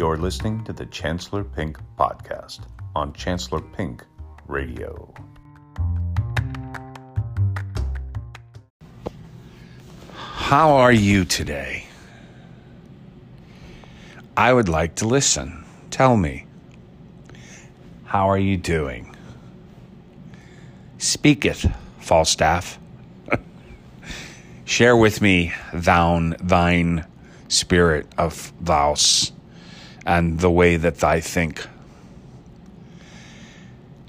You're listening to the Chancellor Pink podcast on Chancellor Pink Radio. How are you today? I would like to listen. Tell me. How are you doing? Speaketh, Falstaff. Share with me thou, thine spirit of thous and the way that I think.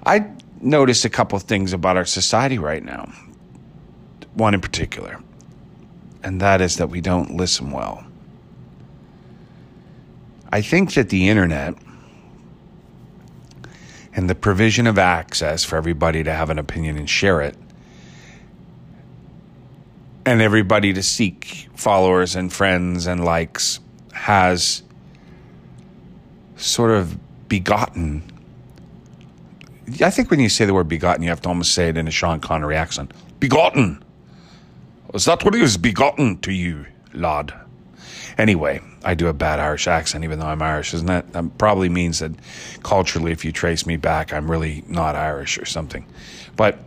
I noticed a couple of things about our society right now. One in particular, and that is that we don't listen well. I think that the internet and the provision of access for everybody to have an opinion and share it, and everybody to seek followers and friends and likes has sort of begotten. I think when you say the word begotten, you have to almost say it in a Sean Connery accent. Begotten. Was that what he was begotten to you, lad? Anyway, I do a bad Irish accent, even though I'm Irish. Isn't that, that probably means that culturally, if you trace me back, I'm really not Irish or something. But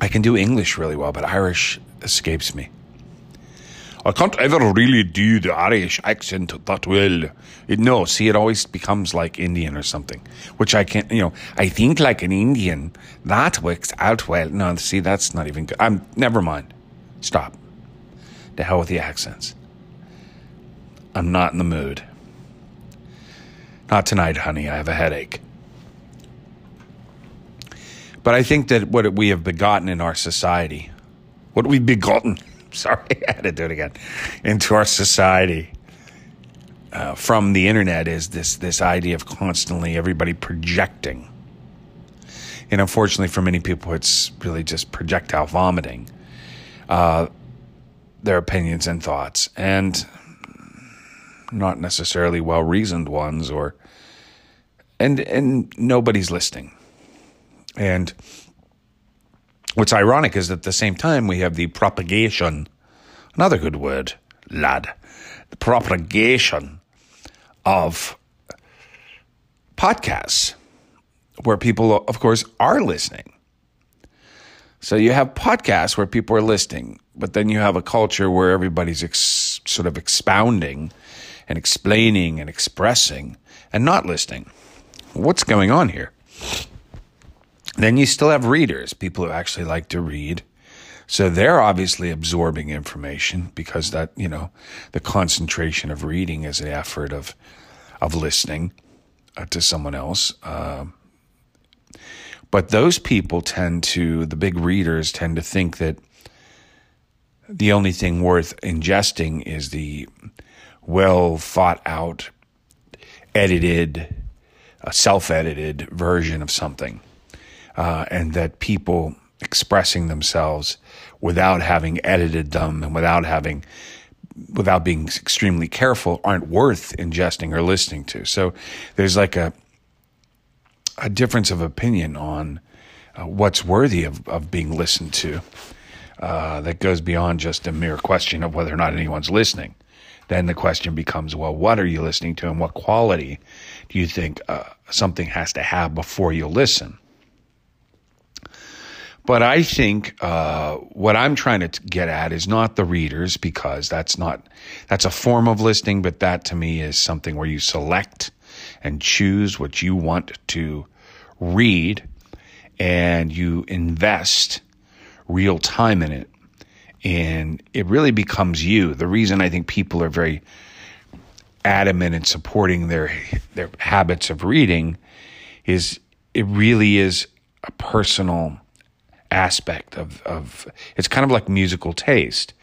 I can do English really well, but Irish escapes me. I can't ever really do the Irish accent that well. It, no, see, it always becomes like Indian or something, which I can't, you know, I think like an Indian. That works out well. No, see, that's not even good. I'm, never mind. Stop. The hell with the accents. I'm not in the mood. Not tonight, honey. I have a headache. But I think that what we have begotten in our society, what we've begotten, sorry, I had to do it again, into our society uh, from the internet is this this idea of constantly everybody projecting. And unfortunately, for many people, it's really just projectile vomiting uh, their opinions and thoughts, and not necessarily well reasoned ones, or and and nobody's listening. And what's ironic is that at the same time we have the propagation, another good word, lad, the propagation of podcasts where people, of course, are listening. So you have podcasts where people are listening, but then you have a culture where everybody's ex- sort of expounding and explaining and expressing and not listening. What's going on here? Then you still have readers, people who actually like to read. So they're obviously absorbing information because that, you know, the concentration of reading is an effort of, of listening uh, to someone else. Uh, but those people tend to, the big readers tend to think that the only thing worth ingesting is the well thought out, edited, uh, self edited version of something uh, and that people expressing themselves without having edited them and without having without being extremely careful aren't worth ingesting or listening to. So there's like a a difference of opinion on uh, what's worthy of, of being listened to uh, that goes beyond just a mere question of whether or not anyone's listening. Then the question becomes, well, what are you listening to and what quality do you think uh, something has to have before you listen? But I think uh, what I'm trying to get at is not the readers because that's not that's a form of listening, but that to me is something where you select and choose what you want to read, and you invest real time in it, and it really becomes you. The reason I think people are very adamant in supporting their their habits of reading is it really is a personal aspect of, of it's kind of like musical taste.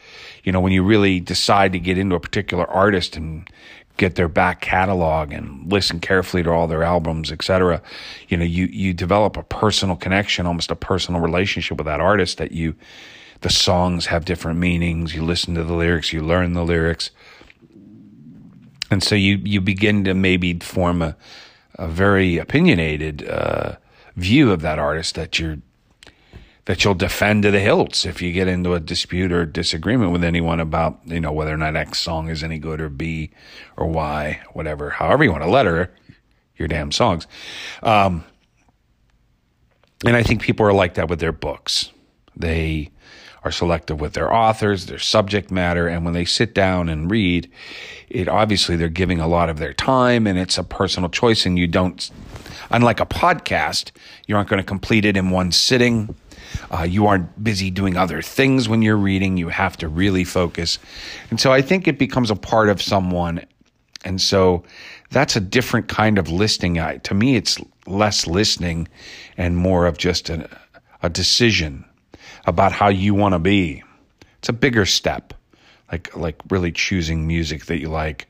You know, when you really decide to get into a particular artist and get their back catalog and listen carefully to all their albums, etc. You know, you you develop a personal connection, almost a personal relationship with that artist that you the songs have different meanings, you listen to the lyrics, you learn the lyrics. And so you you begin to maybe form a a very opinionated uh, view of that artist that you're that you'll defend to the hilts if you get into a dispute or disagreement with anyone about, you know, whether or not X song is any good or B or Y, whatever, however you want to letter your damn songs. Um, and I think people are like that with their books. They are selective with their authors, their subject matter, and when they sit down and read, it obviously they're giving a lot of their time and it's a personal choice and you don't unlike a podcast, you aren't going to complete it in one sitting. Uh, you aren't busy doing other things when you're reading. You have to really focus. And so I think it becomes a part of someone. And so that's a different kind of listening. I, to me, it's less listening and more of just a, a decision about how you want to be. It's a bigger step, like like really choosing music that you like,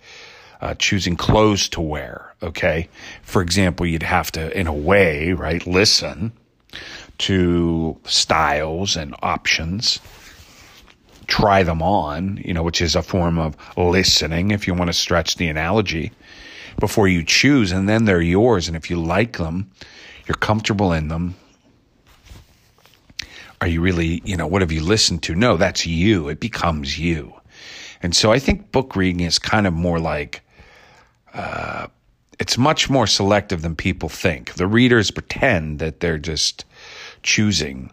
uh, choosing clothes to wear. Okay, for example, you'd have to, in a way, right, listen to styles and options. Try them on, you know, which is a form of listening, if you want to stretch the analogy, before you choose, and then they're yours. And if you like them, you're comfortable in them, are you really, you know, what have you listened to? No, that's you. It becomes you. And so I think book reading is kind of more like, uh, it's much more selective than people think. The readers pretend that they're just choosing,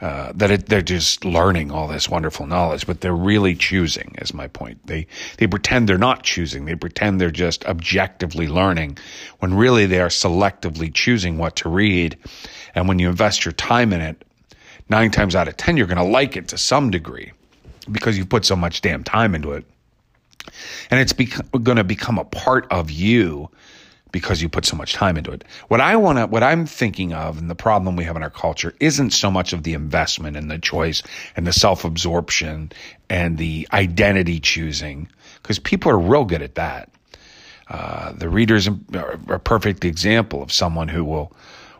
uh, that it, they're just learning all this wonderful knowledge, but they're really choosing. Is my point? They they pretend they're not choosing. They pretend they're just objectively learning, when really they are selectively choosing what to read. And when you invest your time in it, nine times out of 10, you're going to like it to some degree because you've put so much damn time into it. And it's bec- going to become a part of you because you put so much time into it. What I want to, what I'm thinking of and the problem we have in our culture isn't so much of the investment and the choice and the self absorption and the identity choosing because people are real good at that. Uh, the readers are a perfect example of someone who will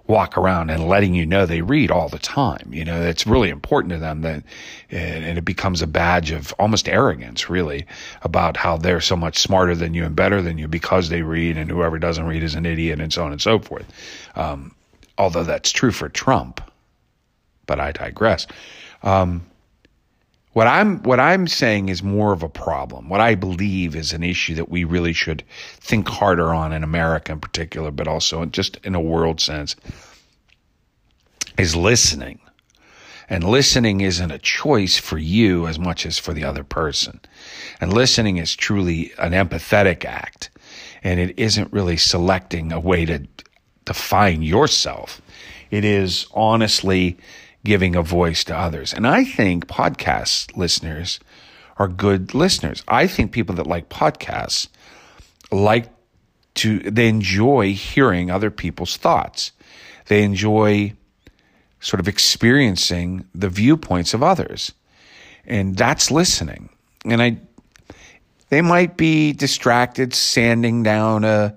walk around and letting you know they read all the time. You know, it's really important to them that, and it becomes a badge of almost arrogance, really, about how they're so much smarter than you and better than you because they read, and whoever doesn't read is an idiot, and so on and so forth. Um, although that's true for Trump, but I digress. Um, what I'm what I'm saying is more of a problem. What I believe is an issue that we really should think harder on in America in particular, but also just in a world sense, is listening. And listening isn't a choice for you as much as for the other person. And listening is truly an empathetic act. And it isn't really selecting a way to define yourself. It is honestly giving a voice to others. And I think podcast listeners are good listeners. I think people that like podcasts like to, they enjoy hearing other people's thoughts. They enjoy sort of experiencing the viewpoints of others. And that's listening. And I, they might be distracted sanding down a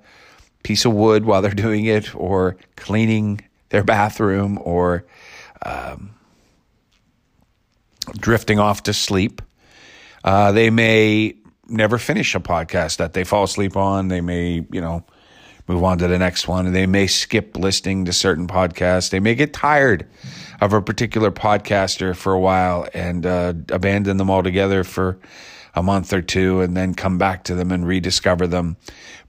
piece of wood while they're doing it or cleaning their bathroom or um, drifting off to sleep. Uh, they may never finish a podcast that they fall asleep on. They may, you know, move on to the next one. They may skip listening to certain podcasts. They may get tired of a particular podcaster for a while and uh, abandon them altogether for a month or two and then come back to them and rediscover them.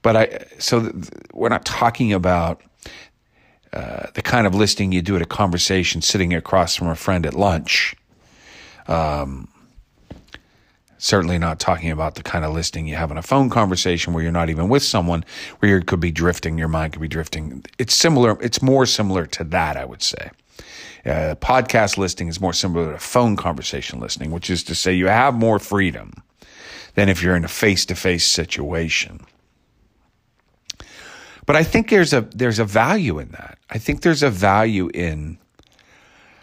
But I, so th- we're not talking about uh, the kind of listening you do at a conversation sitting across from a friend at lunch. Um, certainly not talking about the kind of listening you have in a phone conversation where you're not even with someone, where you could be drifting, your mind could be drifting. It's similar, it's more similar to that, I would say. Uh, podcast listening is more similar to phone conversation listening, which is to say you have more freedom than if you're in a face to face situation. But I think there's a there's a value in that. I think there's a value in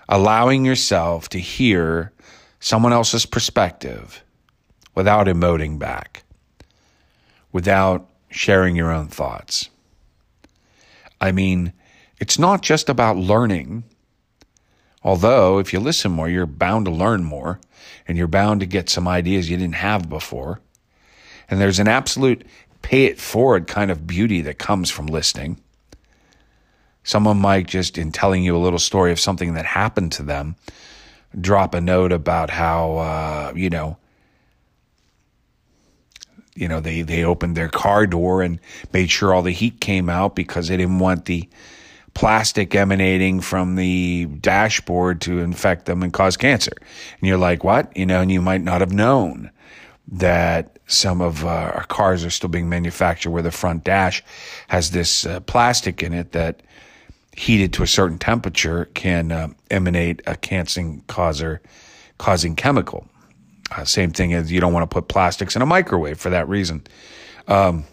allowing yourself to hear someone else's perspective without emoting back, without sharing your own thoughts. I mean, it's not just about learning. Although, if you listen more, you're bound to learn more and you're bound to get some ideas you didn't have before. And there's an absolute pay it forward kind of beauty that comes from listening. Someone might just, in telling you a little story of something that happened to them, drop a note about how, uh, you know, you know, they, they opened their car door and made sure all the heat came out because they didn't want the plastic emanating from the dashboard to infect them and cause cancer. And you're like, what? You know, and you might not have known that some of uh, our cars are still being manufactured where the front dash has this uh, plastic in it that heated to a certain temperature can uh, emanate a cancer causer causing chemical. Uh, same thing as you don't want to put plastics in a microwave for that reason. Um,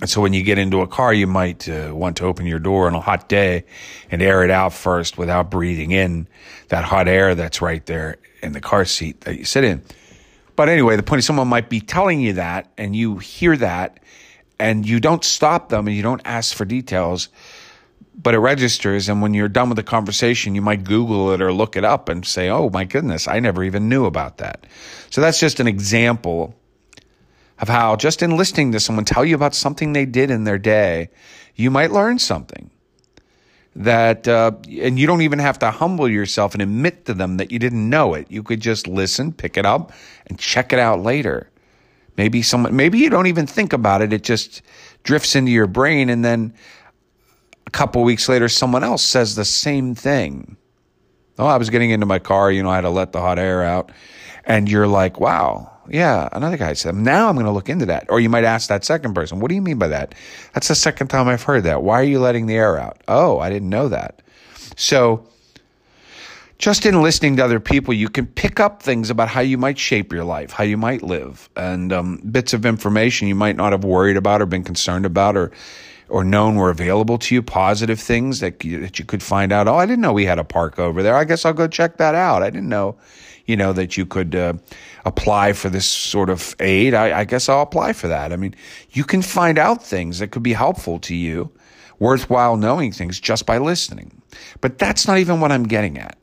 and so when you get into a car, you might uh, want to open your door on a hot day and air it out first without breathing in that hot air that's right there in the car seat that you sit in. But anyway, the point is someone might be telling you that and you hear that and you don't stop them and you don't ask for details, but it registers. And when you're done with the conversation, you might Google it or look it up and say, Oh my goodness, I never even knew about that. So that's just an example of how just in listening to someone tell you about something they did in their day, you might learn something that, uh, and you don't even have to humble yourself and admit to them that you didn't know it. You could just listen, pick it up, and check it out later. Maybe someone, maybe you don't even think about it. It just drifts into your brain, and then a couple weeks later, someone else says the same thing. Oh, I was getting into my car. You know, I had to let the hot air out, and you're like, wow yeah, another guy said, now I'm going to look into that. Or you might ask that second person, what do you mean by that? That's the second time I've heard that. Why are you letting the air out? Oh, I didn't know that. So, just in listening to other people, you can pick up things about how you might shape your life, how you might live, and um, bits of information you might not have worried about or been concerned about or or known were available to you, positive things that you, that you could find out. Oh, I didn't know we had a park over there. I guess I'll go check that out. I didn't know, you know, that you could uh, apply for this sort of aid, I, I guess I'll apply for that. I mean, you can find out things that could be helpful to you, worthwhile knowing things just by listening. But that's not even what I'm getting at.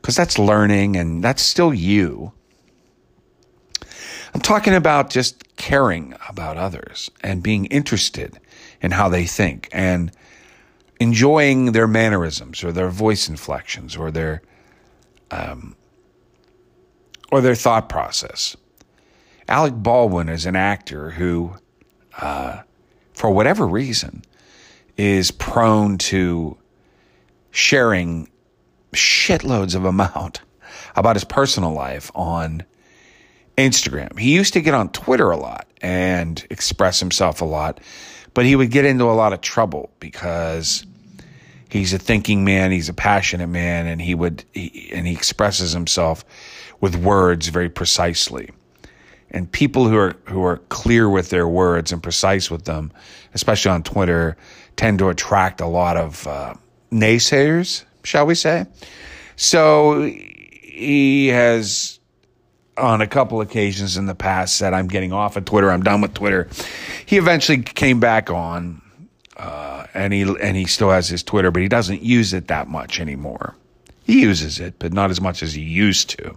Because that's learning and that's still you. I'm talking about just caring about others and being interested in how they think and enjoying their mannerisms or their voice inflections or their um, or their thought process. Alec Baldwin is an actor who, uh, for whatever reason, is prone to sharing shitloads of amount about his personal life on Instagram. He used to get on Twitter a lot and express himself a lot, but he would get into a lot of trouble because he's a thinking man, he's a passionate man, and he would he, and he expresses himself with words very precisely. And people who are who are clear with their words and precise with them, especially on Twitter, tend to attract a lot of uh, naysayers, shall we say? So he has, on a couple occasions in the past, said, "I'm getting off of Twitter. I'm done with Twitter." He eventually came back on, uh, and he and he still has his Twitter, but he doesn't use it that much anymore. He uses it, but not as much as he used to.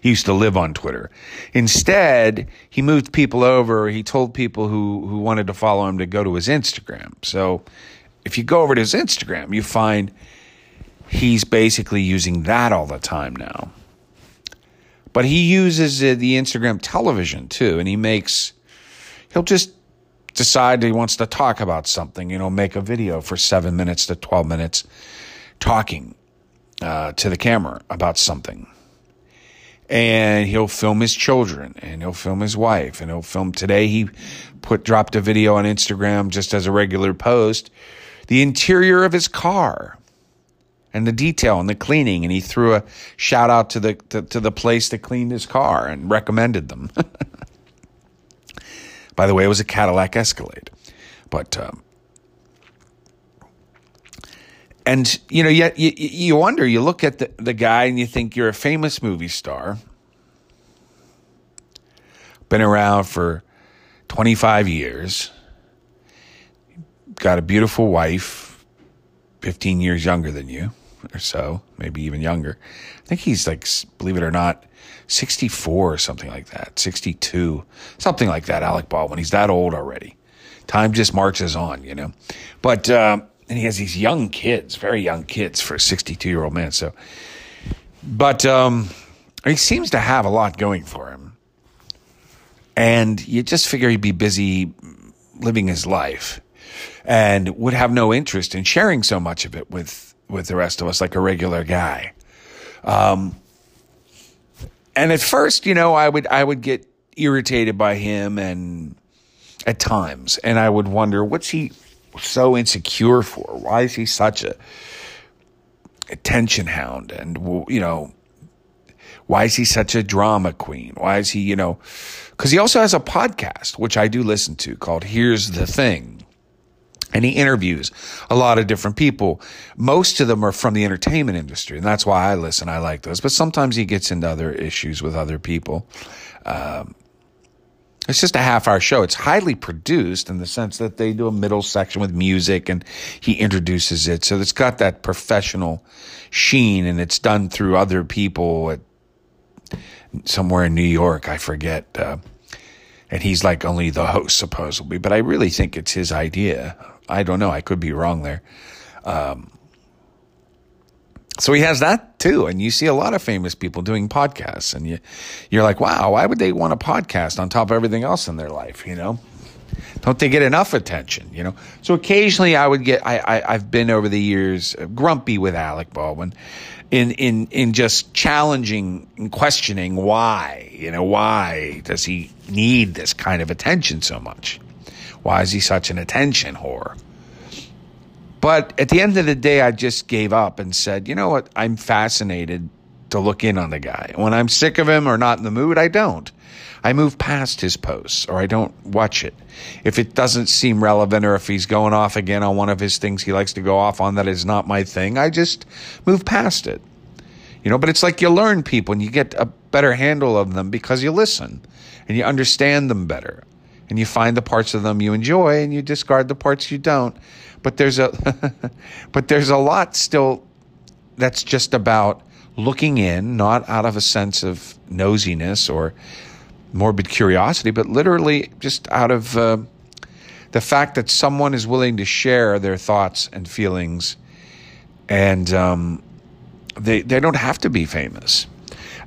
He used to live on Twitter. Instead, he moved people over. He told people who, who wanted to follow him to go to his Instagram. So if you go over to his Instagram, you find he's basically using that all the time now. But he uses uh, the Instagram television too, and he makes, he'll just decide he wants to talk about something, you know, make a video for seven minutes to 12 minutes talking uh, to the camera about something. And he'll film his children and he'll film his wife and he'll film today he put dropped a video on Instagram just as a regular post the interior of his car and the detail and the cleaning and he threw a shout out to the to, to the place that cleaned his car and recommended them by the way it was a Cadillac Escalade. But um, and you know, yet you, you wonder. You look at the, the guy and you think you're a famous movie star, been around for 25 years, got a beautiful wife, 15 years younger than you, or so, maybe even younger. I think he's like, believe it or not, 64 or something like that, 62, something like that. Alec Baldwin, he's that old already. time just marches on, you know. But uh, and he has these young kids, very young kids for a 62 year old man. So, but um, he seems to have a lot going for him, and you just figure he'd be busy living his life, and would have no interest in sharing so much of it with with the rest of us, like a regular guy. Um, and at first, you know, I would I would get irritated by him and at times, and I would wonder what's he so insecure for? Why is he such a attention hound? And you know, why is he such a drama queen? Why is he, you know, because he also has a podcast which I do listen to called "Here's the Thing." And he interviews a lot of different people. Most of them are from the entertainment industry. And that's why I listen. I like those. But sometimes he gets into other issues with other people. Um, it's just a half hour show. It's highly produced in the sense that they do a middle section with music and he introduces it. So it's got that professional sheen and it's done through other people at somewhere in New York. I forget. Uh, and he's like only the host supposedly, but I really think it's his idea. I don't know. I could be wrong there. Um, so he has that too, and you see a lot of famous people doing podcasts, and you you're like, wow, why would they want a podcast on top of everything else in their life? You know, don't they get enough attention? You know, so occasionally I would get I, I I've been over the years grumpy with Alec Baldwin, in in in just challenging and questioning why you know why does he need this kind of attention so much? Why is he such an attention whore? But at the end of the day, I just gave up and said, you know what? I'm fascinated to look in on the guy. When I'm sick of him or not in the mood, I don't. I move past his posts or I don't watch it. If it doesn't seem relevant or if he's going off again on one of his things he likes to go off on that is not my thing, I just move past it. You know, but it's like you learn people and you get a better handle of them because you listen and you understand them better and you find the parts of them you enjoy and you discard the parts you don't. But there's a but there's a lot still that's just about looking in, not out of a sense of nosiness or morbid curiosity, but literally just out of uh, the fact that someone is willing to share their thoughts and feelings, and um, they they don't have to be famous.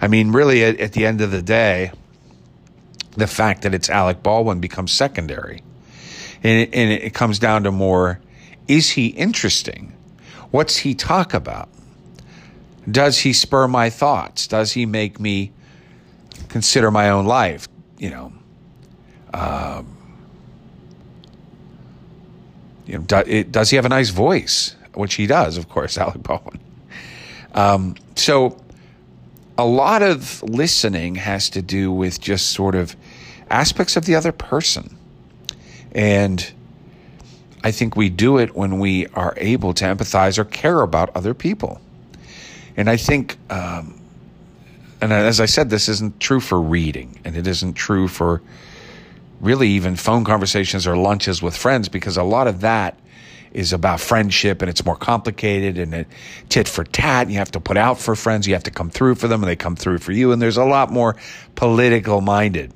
I mean, really, at, at the end of the day, the fact that it's Alec Baldwin becomes secondary, and it, and it comes down to more: is he interesting? What's he talk about? Does he spur my thoughts? Does he make me consider my own life? You know, um, you know, do, it, does he have a nice voice? Which he does, of course, Alec Baldwin. Um, so, a lot of listening has to do with just sort of aspects of the other person, and I think we do it when we are able to empathize or care about other people. And I think, um, and as I said, this isn't true for reading, and it isn't true for really even phone conversations or lunches with friends, because a lot of that is about friendship and it's more complicated and it tit for tat. You have to put out for friends, you have to come through for them, and they come through for you. And there's a lot more political minded.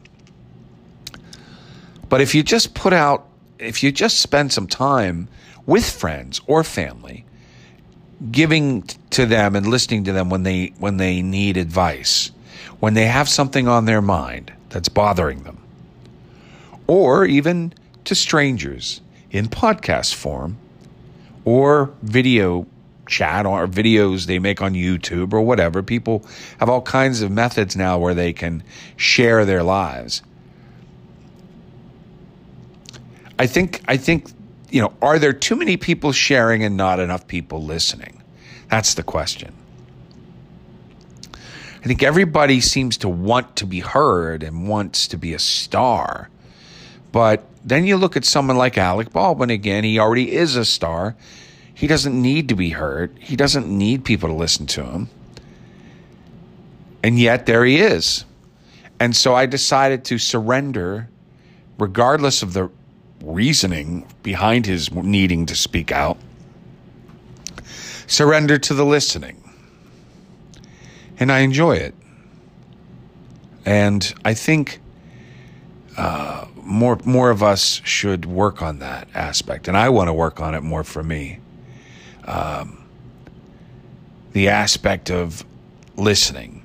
But if you just put out, if you just spend some time with friends or family, giving to them and listening to them when they when they need advice, when they have something on their mind that's bothering them, or even to strangers in podcast form or video chat or videos they make on YouTube or whatever. People have all kinds of methods now where they can share their lives. I think I think you know, are there too many people sharing and not enough people listening? That's the question. I think everybody seems to want to be heard and wants to be a star. But then you look at someone like Alec Baldwin again, he already is a star. He doesn't need to be heard, he doesn't need people to listen to him. And yet there he is. And so I decided to surrender, regardless of the reasoning behind his needing to speak out. Surrender to the listening. And I enjoy it. And I think uh, more more of us should work on that aspect, and I want to work on it more for me. Um, the aspect of listening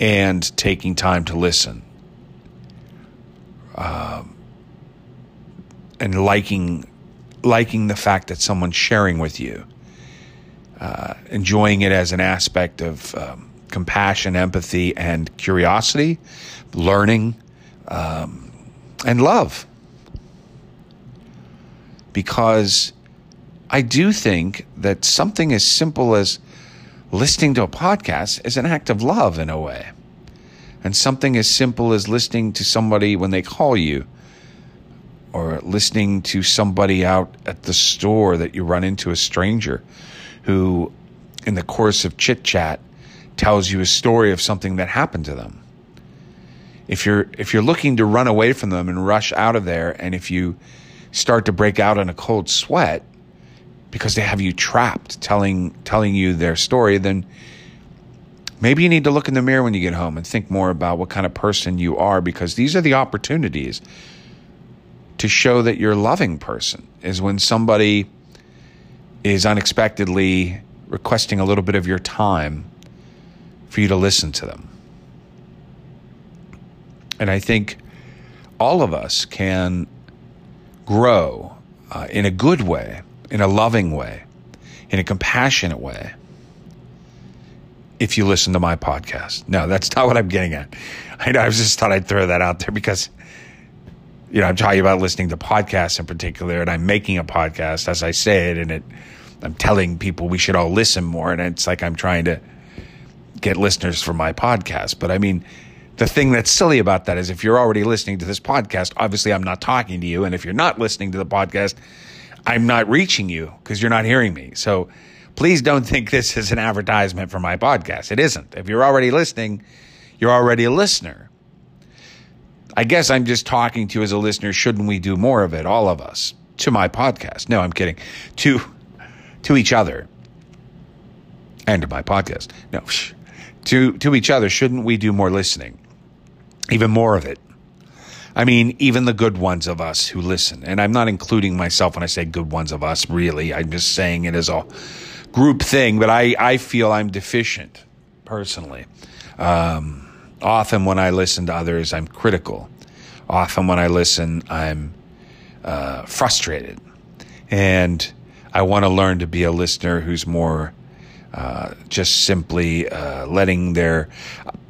and taking time to listen, um, and liking liking the fact that someone's sharing with you, uh, enjoying it as an aspect of um, compassion, empathy, and curiosity, learning. Um, and love. Because I do think that something as simple as listening to a podcast is an act of love in a way. And something as simple as listening to somebody when they call you, or listening to somebody out at the store that you run into a stranger who, in the course of chit chat, tells you a story of something that happened to them. If you're if you're looking to run away from them and rush out of there and if you start to break out in a cold sweat because they have you trapped telling telling you their story then maybe you need to look in the mirror when you get home and think more about what kind of person you are because these are the opportunities to show that you're a loving person is when somebody is unexpectedly requesting a little bit of your time for you to listen to them and I think all of us can grow uh, in a good way, in a loving way, in a compassionate way if you listen to my podcast. No, that's not what I'm getting at. I, I just thought I'd throw that out there because, you know, I'm talking about listening to podcasts in particular, and I'm making a podcast as I say it, and it, I'm telling people we should all listen more, and it's like I'm trying to get listeners for my podcast. But I mean, the thing that's silly about that is if you're already listening to this podcast, obviously I'm not talking to you. And if you're not listening to the podcast, I'm not reaching you because you're not hearing me. So please don't think this is an advertisement for my podcast. It isn't. If you're already listening, you're already a listener. I guess I'm just talking to you as a listener. Shouldn't we do more of it, all of us, to my podcast? No, I'm kidding. To to each other and to my podcast. No, to to each other. Shouldn't we do more listening? even more of it. I mean, even the good ones of us who listen, and I'm not including myself when I say good ones of us, really. I'm just saying it as a group thing, but I, I feel I'm deficient personally. Um, often when I listen to others, I'm critical. Often when I listen, I'm uh, frustrated. And I want to learn to be a listener who's more uh, just simply uh, letting their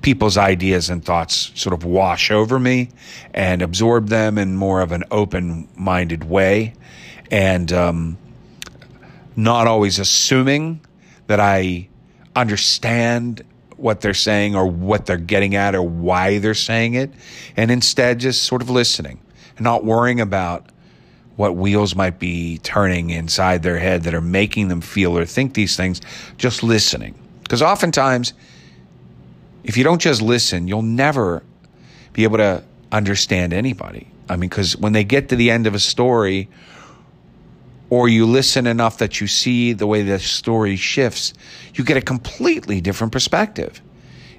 people's ideas and thoughts sort of wash over me and absorb them in more of an open minded way and um, not always assuming that I understand what they're saying or what they're getting at or why they're saying it, and instead just sort of listening and not worrying about what wheels might be turning inside their head that are making them feel or think these things, just listening. Because oftentimes, if you don't just listen, you'll never be able to understand anybody. I mean, because when they get to the end of a story, or you listen enough that you see the way the story shifts, you get a completely different perspective.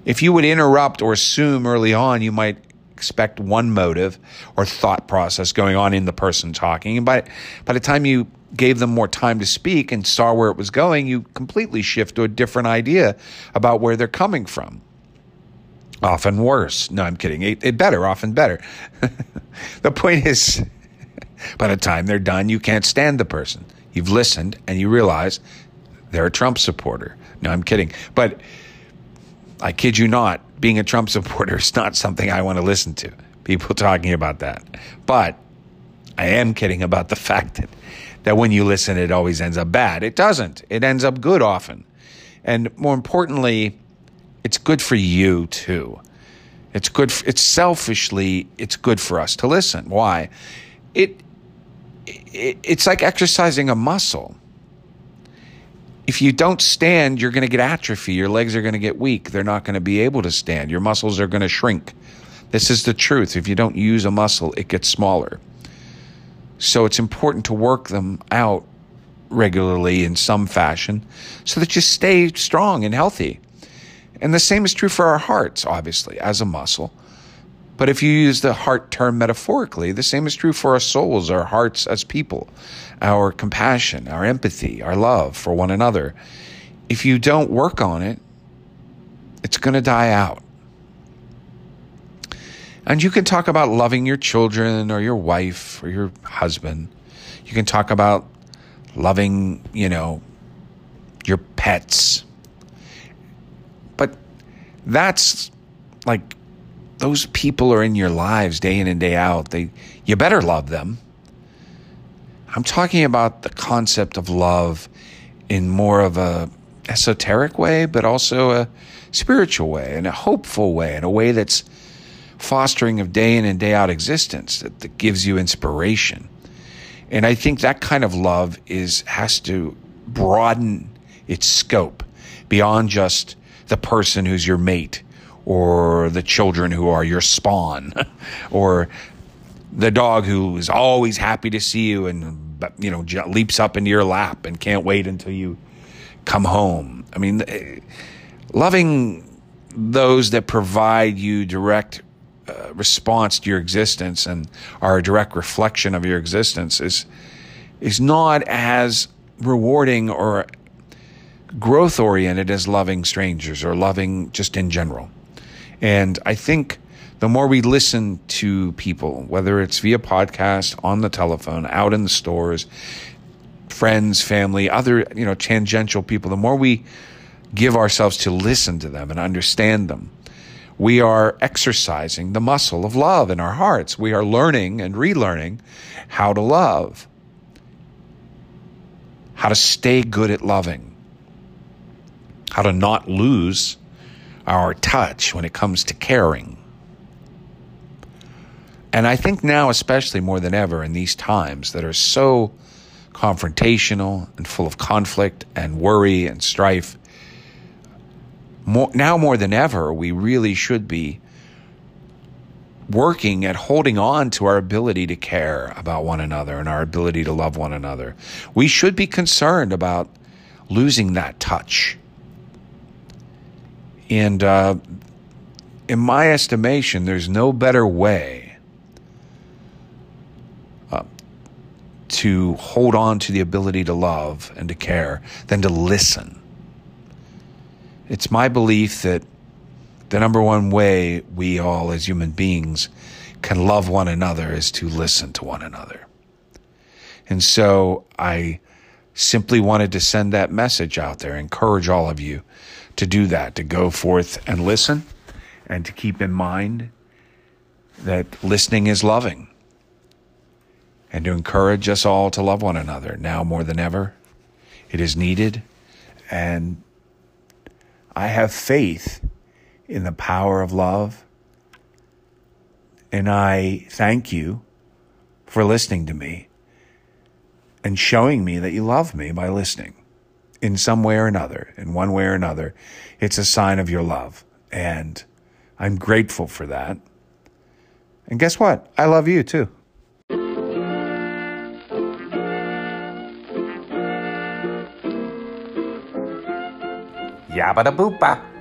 If you would interrupt or assume early on, you might expect one motive or thought process going on in the person talking. And by, by the time you gave them more time to speak and saw where it was going, you completely shift to a different idea about where they're coming from. Often worse. No, I'm kidding. It, it better, often better. the point is, by the time they're done, you can't stand the person. You've listened and you realize they're a Trump supporter. No, I'm kidding. But I kid you not, being a Trump supporter is not something I want to listen to. People talking about that. But I am kidding about the fact that, that when you listen, it always ends up bad. It doesn't. It ends up good often. And more importantly, it's good for you too. It's good. For, it's selfishly, it's good for us to listen. Why? It, it's like exercising a muscle if you don't stand, you're going to get atrophy. Your legs are going to get weak. They're not going to be able to stand. Your muscles are going to shrink. This is the truth. If you don't use a muscle, it gets smaller. So it's important to work them out regularly in some fashion so that you stay strong and healthy. And the same is true for our hearts, obviously, as a muscle. But if you use the heart term metaphorically, the same is true for our souls, our hearts as people, our compassion, our empathy, our love for one another. If you don't work on it, it's going to die out. And you can talk about loving your children or your wife or your husband. You can talk about loving, you know, your pets. But that's like those people are in your lives day in and day out. They you better love them. I'm talking about the concept of love in more of a esoteric way, but also a spiritual way and a hopeful way, and a way that's fostering of day in and day out existence that, that gives you inspiration. And I think that kind of love is has to broaden its scope beyond just the person who's your mate or the children who are your spawn or the dog who is always happy to see you and you know leaps up into your lap and can't wait until you come home. I mean, eh, loving those that provide you direct uh, response to your existence and are a direct reflection of your existence is is not as rewarding or growth oriented as loving strangers or loving just in general. And I think the more we listen to people, whether it's via podcast, on the telephone, out in the stores, friends, family, other, you know, tangential people, the more we give ourselves to listen to them and understand them, we are exercising the muscle of love in our hearts. We are learning and relearning how to love, how to stay good at loving, how to not lose our touch when it comes to caring. And I think now, especially more than ever in these times that are so confrontational and full of conflict and worry and strife, more, now more than ever, we really should be working at holding on to our ability to care about one another and our ability to love one another. We should be concerned about losing that touch and uh, in my estimation, there's no better way uh, to hold on to the ability to love and to care than to listen. It's my belief that the number one way we all, as human beings, can love one another is to listen to one another. And so I simply wanted to send that message out there, encourage all of you to do that, to go forth and listen, and to keep in mind that listening is loving, and to encourage us all to love one another now more than ever. It is needed, and I have faith in the power of love. And I thank you for listening to me and showing me that you love me by listening in some way or another, in one way or another, it's a sign of your love. And I'm grateful for that. And guess what? I love you too. Yabba da boopa.